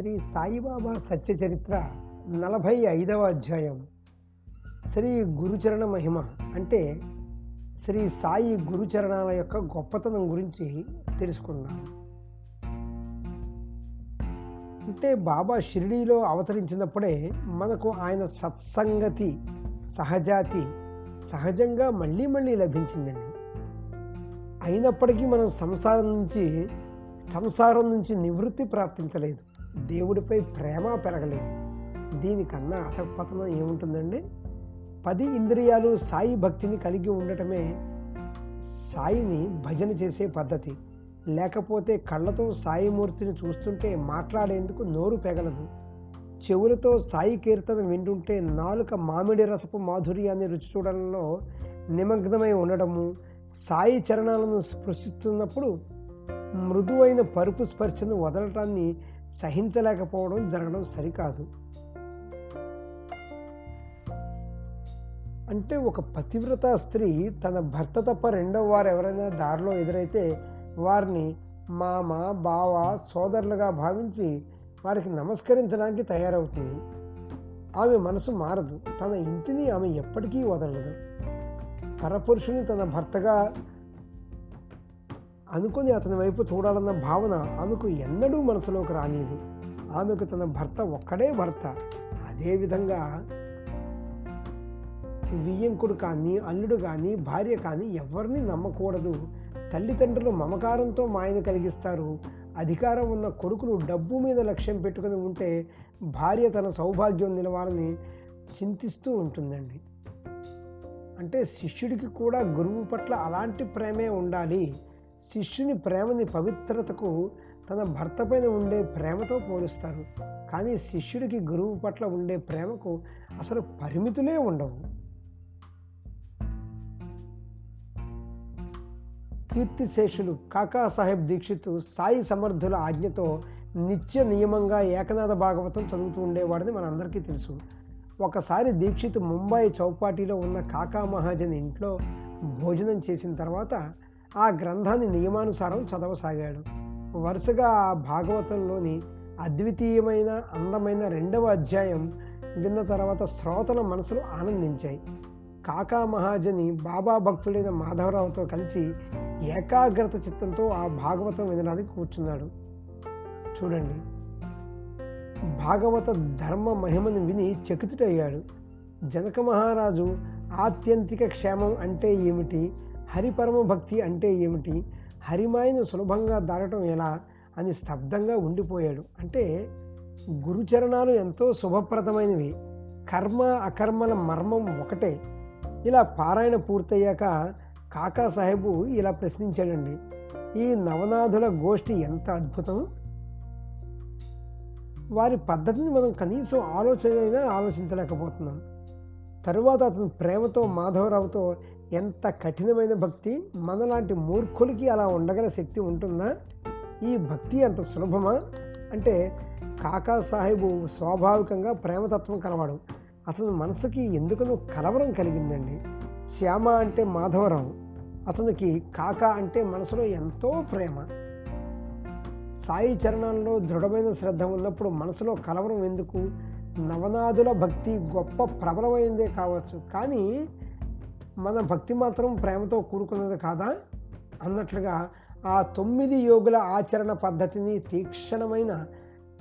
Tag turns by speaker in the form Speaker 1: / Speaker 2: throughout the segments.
Speaker 1: శ్రీ సాయిబాబా సత్య చరిత్ర నలభై ఐదవ అధ్యాయం. శ్రీ గురుచరణ మహిమ అంటే శ్రీ సాయి గురుచరణాల యొక్క గొప్పతనం గురించి తెలుసుకున్నాం అంటే బాబా షిరిడీలో అవతరించినప్పుడే మనకు ఆయన సత్సంగతి సహజాతి సహజంగా మళ్ళీ మళ్ళీ లభించిందండి. అయినప్పటికీ మనం సంసారం నుంచి సంసారం నుంచి నివృత్తి ప్రాప్తించలేదు. దేవుడిపై ప్రేమ పెరగలేదు. దీనికన్నా అతపతనం ఏముంటుందండి? పది ఇంద్రియాలు సాయి భక్తిని కలిగి ఉండటమే సాయిని భజన చేసే పద్ధతి. లేకపోతే కళ్ళతో సాయిమూర్తిని చూస్తుంటే మాట్లాడేందుకు నోరు పెగలదు. చెవులతో సాయి కీర్తన వింటుంటే నాలుక మామిడి రసపు మాధుర్యాన్ని రుచి చూడడంలో నిమగ్నమై ఉండడము సాయి చరణాలను స్పృశిస్తున్నప్పుడు మృదువైన పరుపు స్పర్శను వదలటాన్ని సహించలేకపోవడం జరగడం సరికాదు. అంటే ఒక పతివ్రత స్త్రీ తన భర్త తప్ప రెండవ వారు ఎవరైనా దారిలో ఎదురైతే వారిని మామ బావ సోదరులుగా భావించి వారికి నమస్కరించడానికి తయారవుతుంది. ఆమె మనసు మారదు. తన ఇంటిని ఆమె ఎప్పటికీ వదలదు. పరపురుషుని తన భర్తగా అనుకుని అతని వైపు చూడాలన్న భావన ఆమెకు ఎన్నడూ మనసులోకి రానిది. ఆమెకు తన భర్త ఒక్కడే భర్త. అదేవిధంగా వియ్యంకుడు కానీ అల్లుడు కానీ భార్య కానీ ఎవరిని నమ్మకూడదు. తల్లిదండ్రులు మమకారంతో మాయను కలిగిస్తారు. అధికారం ఉన్న కొడుకులు డబ్బు మీద లక్ష్యం పెట్టుకుని ఉంటే భార్య తన సౌభాగ్యం నిలవాలని చింతిస్తూ ఉంటుందండి. అంటే శిష్యుడికి కూడా గురువు పట్ల అలాంటి ప్రేమే ఉండాలి. శిష్యుని ప్రేమని పవిత్రతకు తన భర్త పైన ఉండే ప్రేమతో పోలుస్తారు. కానీ శిష్యుడికి గురువు పట్ల ఉండే ప్రేమకు అసలు పరిమితులే ఉండవు. కీర్తిశేషులు కాకాసాహెబ్ దీక్షిత్ సాయి సమర్థుల ఆజ్ఞతో నిత్య నియమంగా ఏకనాథ భాగవతం చదువుతూ ఉండేవాడని మనందరికీ తెలుసు. ఒకసారి దీక్షిత్ ముంబై చౌపాటీలో ఉన్న కాకా మహాజన్ ఇంట్లో భోజనం చేసిన తర్వాత ఆ గ్రంథాన్ని నియమానుసారం చదవసాగాడు. వరుసగా ఆ భాగవతంలోని అద్వితీయమైన అందమైన రెండవ అధ్యాయం విన్న తర్వాత శ్రోతల మనసులు ఆనందించాయి. కాకా మహాజని బాబా భక్తుడైన మాధవరావుతో కలిసి ఏకాగ్రత చిత్తంతో ఆ భాగవతం వినడానికి కూర్చున్నాడు. చూడండి. భాగవత ధర్మ మహిమను విని చకితుడయ్యాడు. జనక మహారాజు ఆత్యంతిక క్షేమం అంటే ఏమిటి? హరిపరమ భక్తి అంటే ఏమిటి? హరిమాయను సులభంగా దాటడం ఎలా? అని స్తబ్దంగా ఉండిపోయాడు. అంటే గురుచరణాలు ఎంతో శుభప్రదమైనవి. కర్మ అకర్మల మర్మం ఒకటే. ఇలా పారాయణ పూర్తయ్యాక కాకా సాహెబు ఇలా ప్రశ్నించాడండి. ఈ నవనాథుల గోష్ఠి ఎంత అద్భుతం! వారి పద్ధతిని మనం కనీసం ఆలోచన ఆలోచించలేకపోతున్నాం. తరువాత అతను ప్రేమతో మాధవరావుతో ఎంత కఠినమైన భక్తి మనలాంటి మూర్ఖులకి అలా ఉండగల శక్తి ఉంటుందా? ఈ భక్తి అంత సులభమా? అంటే కాకా సాహెబు స్వాభావికంగా ప్రేమతత్వం కలవాడు. అతని మనసుకి ఎందుకనో కలవరం కలిగిందండి. శ్యామ అంటే మాధవరావు. అతనికి కాకా అంటే మనసులో ఎంతో ప్రేమ. సాయి చరణాల్లో దృఢమైన శ్రద్ధ ఉన్నప్పుడు మనసులో కలవరం ఎందుకు? నవనాదుల భక్తి గొప్ప ప్రబలమైందే కావచ్చు. కానీ మన భక్తి మాత్రం ప్రేమతో కూడుకున్నది కాదా? అన్నట్లుగా ఆ తొమ్మిది యోగుల ఆచరణ పద్ధతిని తీక్షణమైన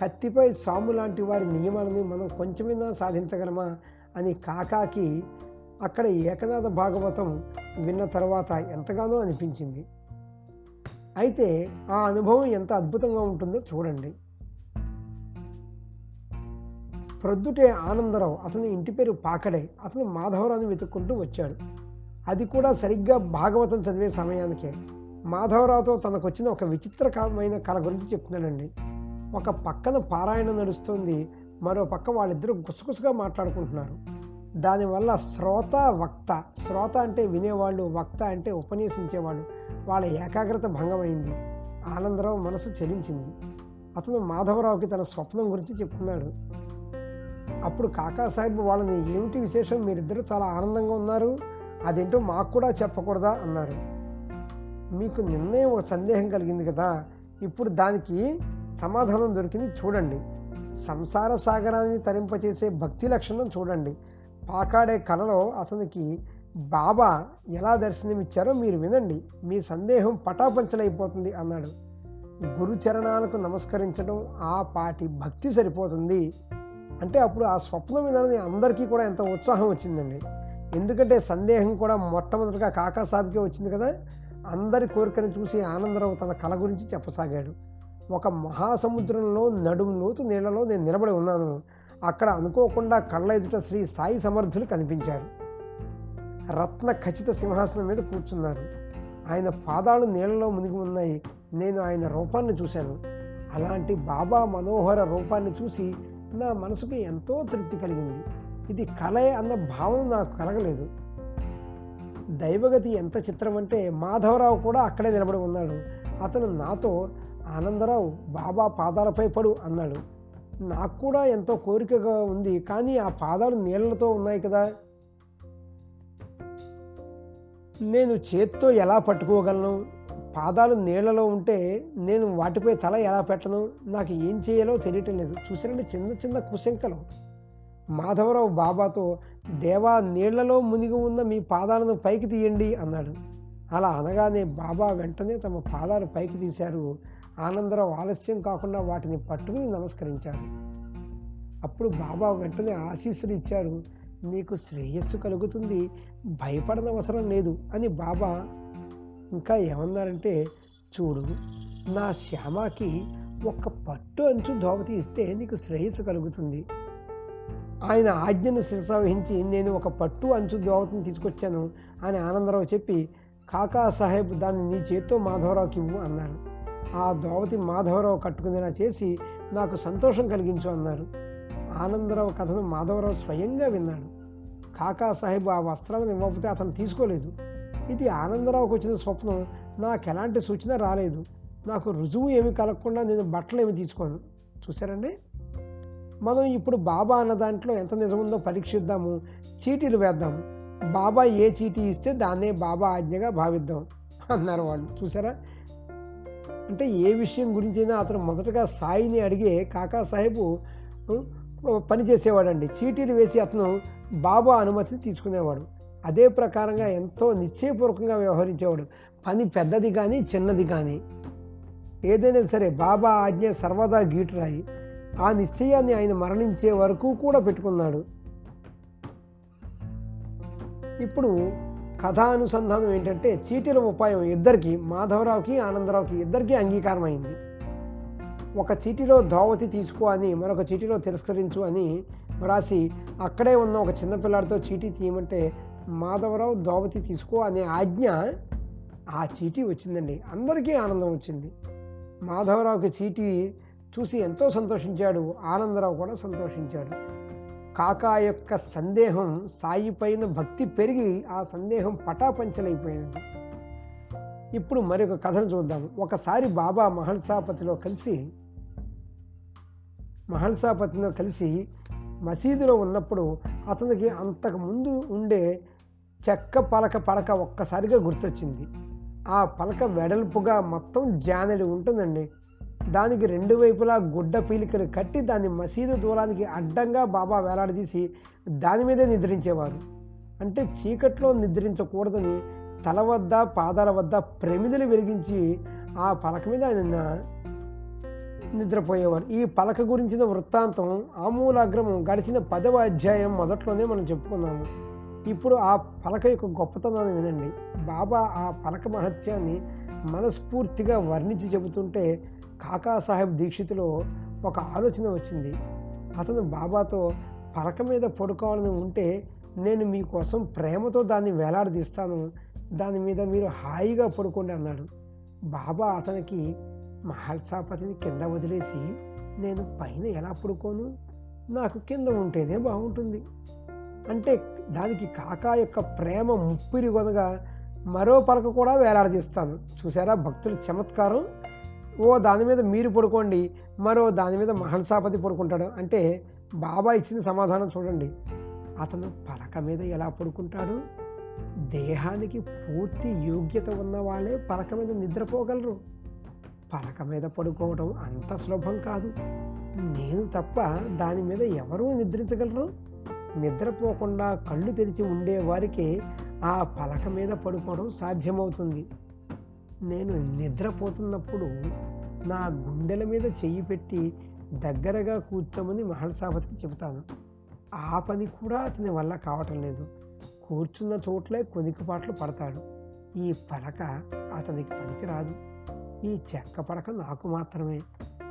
Speaker 1: కత్తిపై సాము లాంటి వారి నియమాలని మనం కొంచెమైనా సాధించగలమా అని కాకాకి అక్కడ ఏకనాథ భాగవతం విన్న తర్వాత ఎంతగానో అనిపించింది. అయితే ఆ అనుభవం ఎంత అద్భుతంగా ఉంటుందో చూడండి. ప్రొద్దుటే ఆనందరావు. అతని ఇంటి పేరు పాకడై అతను మాధవరావుని వెతుక్కుంటూ వచ్చాడు. అది కూడా సరిగ్గా భాగవతం చదివే సమయానికే. మాధవరావుతో తనకు వచ్చిన ఒక విచిత్రకరమైన కళ గురించి చెప్తున్నాడండి. ఒక పక్కన పారాయణ నడుస్తుంది. మరో పక్క వాళ్ళిద్దరూ గుసగుసగా మాట్లాడుకుంటున్నారు. దానివల్ల శ్రోత వక్త శ్రోత అంటే వినేవాళ్ళు వక్త అంటే ఉపన్యసించేవాళ్ళు వాళ్ళ ఏకాగ్రత భంగమైంది. ఆనందరావు మనసు చెలించింది. అతను మాధవరావుకి తన స్వప్నం గురించి చెప్తున్నాడు. అప్పుడు కాకాసాహెబ్ వాళ్ళని ఏమిటి విశేషం? మీరిద్దరూ చాలా ఆనందంగా ఉన్నారు. అదేంటో మాకు కూడా చెప్పకూడదా? అన్నారు. మీకు నిన్నే ఒక సందేహం కలిగింది కదా. ఇప్పుడు దానికి సమాధానం దొరికింది చూడండి. సంసార సాగరాన్ని తరింపచేసే భక్తి లక్షణం చూడండి. పాకాడే కళలో అతనికి బాబా ఎలా దర్శనమిచ్చారో మీరు వినండి. మీ సందేహం పటాపంచలైపోతుంది అన్నాడు. గురు చరణాలకు నమస్కరించడం ఆ పాటి భక్తి సరిపోతుంది. అంటే అప్పుడు ఆ స్వప్నం వినాలని అందరికీ కూడా ఎంత ఉత్సాహం వచ్చిందండి. ఎందుకంటే సందేహం కూడా మొట్టమొదటిగా కాకాసాబికే వచ్చింది కదా. అందరి కోరికను చూసి ఆనందరావు తన కళ గురించి చెప్పసాగాడు. ఒక మహాసముద్రంలో నడుము లోతు నీళ్ళలో నేను నిలబడి ఉన్నాను. అక్కడ అనుకోకుండా కళ్ళ ఎదుట శ్రీ సాయి సమర్థులు కనిపించారు. రత్న ఖచ్చిత సింహాసనం మీద కూర్చున్నారు. ఆయన పాదాలు నీళ్ళలో మునిగి ఉన్నాయి. నేను ఆయన రూపాన్ని చూశాను. అలాంటి బాబా మనోహర రూపాన్ని చూసి నా మనసుకు ఎంతో తృప్తి కలిగింది. ఇది కలే అన్న భావన నాకు కలగలేదు. దైవగతి ఎంత చిత్రం అంటే మాధవరావు కూడా అక్కడే నిలబడి ఉన్నాడు. అతను నాతో ఆనందరావు బాబా పాదాలపై పడు అన్నాడు. నాకు కూడా ఎంతో కోరికగా ఉంది కానీ ఆ పాదాలు నీళ్ళతో ఉన్నాయి కదా. నేను చేత్తో ఎలా పట్టుకోగలను? పాదాలు నీళ్ళలో ఉంటే నేను వాటిపై తల ఎలా పెట్టను? నాకు ఏం చేయాలో తెలియటం లేదు. చూసారండి చిన్న చిన్న కుశంకలు. మాధవరావు బాబాతో దేవా నీళ్ళలో మునిగి ఉన్న మీ పాదాలను పైకి తీయండి అన్నాడు. అలా అనగానే బాబా వెంటనే తమ పాదాలు పైకి తీశారు. ఆనందరావు ఆలస్యం కాకుండా వాటిని పట్టుకుని నమస్కరించాడు. అప్పుడు బాబా వెంటనే ఆశీస్సులు ఇచ్చారు. నీకు శ్రేయస్సు కలుగుతుంది. భయపడనవసరం లేదు అని బాబా ఇంకా ఏమన్నారంటే చూడు నా శ్యామకి ఒక్క పట్టు అంచు ధోవతి ఇస్తే నీకు శ్రేయస్సు కలుగుతుంది. ఆయన ఆజ్ఞను శిరసావహించి నేను ఒక పట్టు అంచు దోవతిని తీసుకొచ్చాను అని ఆనందరావు చెప్పి కాకా సాహెబ్ దాన్ని నీ చేత్తో మాధవరావుకి ఇవ్వు అన్నాడు ఆ దోవతి మాధవరావు కట్టుకునేలా చేసి నాకు సంతోషం కలిగించు అన్నారు. ఆనందరావు కథను మాధవరావు స్వయంగా విన్నాడు. కాకా సాహెబ్ ఆ వస్త్రాలను ఇవ్వకపోతే అతను తీసుకోలేదు. ఇది ఆనందరావుకు వచ్చిన స్వప్నం. నాకు ఎలాంటి సూచన రాలేదు. నాకు రుజువు ఏమి కలగకుండా నేను బట్టలు ఏమి తీసుకోను. చూసారండి మనం ఇప్పుడు బాబా అన్న దాంట్లో ఎంత నిజముందో పరీక్షిద్దాము. చీటీలు వేద్దాము. బాబా ఏ చీటీ ఇస్తే దాన్నే బాబా ఆజ్ఞగా భావిద్దాం అన్నారు వాళ్ళు. చూసారా అంటే ఏ విషయం గురించైనా అతను మొదటగా సాయిని అడిగే కాకా సాహెబు పని చేసేవాడండి. చీటీలు వేసి అతను బాబా అనుమతిని తీసుకునేవాడు. అదే ప్రకారంగా ఎంతో నిశ్చయపూర్వకంగా వ్యవహరించేవాడు. పని పెద్దది కానీ చిన్నది కానీ ఏదైనా సరే బాబా ఆజ్ఞ సర్వదా గీటురాయి. ఆ నిశ్చయాన్ని ఆయన మరణించే వరకు కూడా పెట్టుకున్నాడు. ఇప్పుడు కథానుసంధానం ఏంటంటే చీటీల ఉపాయం ఇద్దరికి మాధవరావుకి ఆనందరావుకి ఇద్దరికీ అంగీకారం అయింది ఒక చీటీలో ధోవతి తీసుకో అని మరొక చీటీలో తిరస్కరించు అని వ్రాసి అక్కడే ఉన్న ఒక చిన్నపిల్లాడితో చీటీ తీయమంటే మాధవరావు ధోవతి తీసుకో అనే ఆజ్ఞ ఆ చీటీ వచ్చిందండి. అందరికీ ఆనందం వచ్చింది. మాధవరావుకి చీటీ చూసి ఎంతో సంతోషించాడు. ఆనందరావు కూడా సంతోషించాడు. కాకా యొక్క సందేహం సాయి పైన భక్తి పెరిగి ఆ సందేహం పటాపంచలైపోయింది. ఇప్పుడు మరొక కథను చూద్దాం. ఒకసారి బాబా మహల్సాపతిలో కలిసి మహల్సాపతిలో కలిసి మసీదులో ఉన్నప్పుడు అతనికి అంతకు ముందు ఉండే చెక్క పలక పలక ఒక్కసారిగా గుర్తొచ్చింది. ఆ పలక వెడల్పుగా మొత్తం జానెడు ఉంటుందండి. దానికి రెండు వైపులా గుడ్డ పీలికలు కట్టి దాన్ని మసీదు దూరానికి అడ్డంగా బాబా వేలాడదీసి దాని మీదే నిద్రించేవారు. అంటే చీకట్లో నిద్రించకూడదని తల వద్ద పాదాల వద్ద ప్రమిదలు వెలిగించి ఆ పలక మీద ఆయన నిద్రపోయేవారు. ఈ పలక గురించిన వృత్తాంతం ఆమూలాగ్రమం గడిచిన పదవ అధ్యాయం మొదట్లోనే మనం చెప్పుకున్నాము. ఇప్పుడు ఆ పలక యొక్క గొప్పతనాన్ని వినండి. బాబా ఆ పలక మహత్యాన్ని మనస్ఫూర్తిగా వర్ణించి చెబుతుంటే కాకా సాహెబ్ దీక్షితులో ఒక ఆలోచన వచ్చింది. అతను బాబాతో పలక మీద పడుకోవాలని ఉంటే నేను మీకోసం ప్రేమతో దాన్ని వేలాడదీస్తాను. దాని మీద మీరు హాయిగా పడుకోండి అన్నాడు. బాబా అతనికి మహల్సాపతిని కింద వదిలేసి నేను పైన ఎలా పడుకోను? నాకు కింద ఉంటేనే బాగుంటుంది. అంటే దానికి కాకా యొక్క ప్రేమ ముప్పిరి కొనగా మరో పలక కూడా వేలాడదీస్తాను. చూసారా భక్తుల చమత్కారం. ఓ దాని మీద మీరు పడుకోండి. మరో దాని మీద మహంసాపతి పడుకుంటాడు. అంటే బాబా ఇచ్చిన సమాధానం చూడండి. అతను పలక మీద ఎలా పడుకుంటాడు? దేహానికి పూర్తి యోగ్యత ఉన్న వాళ్ళే పలక మీద నిద్రపోగలరు. పలక మీద పడుకోవడం అంత సులభం కాదు. నేను తప్ప దాని మీద ఎవరూ నిద్రించగలరు? నిద్రపోకుండా కళ్ళు తెరిచి ఉండే వారికి ఆ పలక మీద పడుకోవడం సాధ్యమవుతుంది. నేను నిద్రపోతున్నప్పుడు నా గుండెల మీద చెయ్యి పెట్టి దగ్గరగా కూర్చోమని మహర్షాపతికి చెబుతాను. ఆ పని కూడా అతని వల్ల కావటం లేదు. కూర్చున్న చోట్లే కొనికిపాట్లు పడతాడు. ఈ పలక అతనికి పనికిరాదు. ఈ చెక్క పలక నాకు మాత్రమే.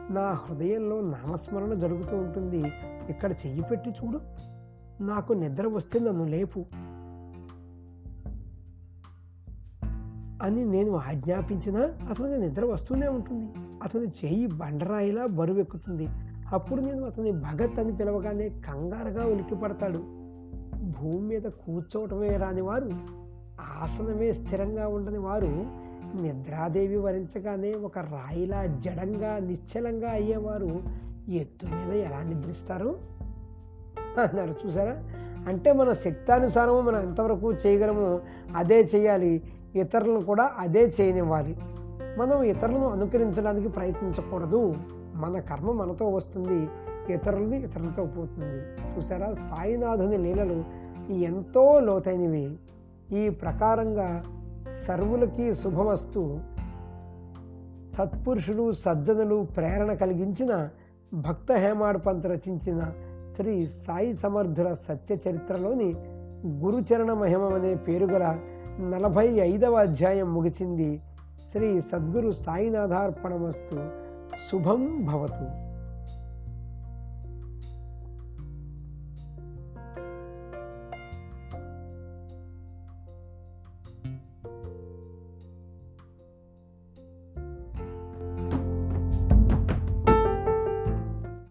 Speaker 1: నా హృదయంలో నామస్మరణ జరుగుతూ ఉంటుంది. ఇక్కడ చెయ్యి పెట్టి చూడు. నాకు నిద్ర వస్తే నన్ను లేపు అని నేను ఆజ్ఞాపించినా అతనికి నిద్ర వస్తూనే ఉంటుంది. అతని చెయ్యి బండరాయిలా బరువెక్కుతుంది. అప్పుడు నేను అతని భగత్ అని పిలవగానే కంగారుగా ఉలిక్కి పడతాడు భూమి మీద కూర్చోవటమే రాని వారు ఆసనమే స్థిరంగా ఉండని వారు నిద్రాదేవి వరించగానే ఒక రాయిలా జడంగా నిశ్చలంగా అయ్యేవారు ఎత్తు మీద ఎలా నిద్రిస్తారు? అన్నారు చూసారా అంటే మన శక్తానుసారము మనం ఎంతవరకు చేయగలమో అదే చేయాలి. ఇతరులను కూడా అదే చేయనివ్వాలి. మనం ఇతరులను అనుకరించడానికి ప్రయత్నించకూడదు. మన కర్మ మనతో వస్తుంది. ఇతరులది ఇతరులతో పోతుంది. చూసారా? సాయినాథుని లీలలు ఎంతో లోతైనవి. ఈ ప్రకారంగా సర్వులకి శుభమస్తు. సత్పురుషులు సజ్జనులు ప్రేరణ కలిగించిన భక్త హేమాడ్ పంత్ రచించిన శ్రీ సాయి సమర్థుల సత్య చరిత్రలోని గురుచరణ మహిమ అనే పేరు గల నలభై ఐదవ అధ్యాయం ముగిసింది. శ్రీ సద్గురు సాయినాథార్పణమస్తు. శుభం భవతు.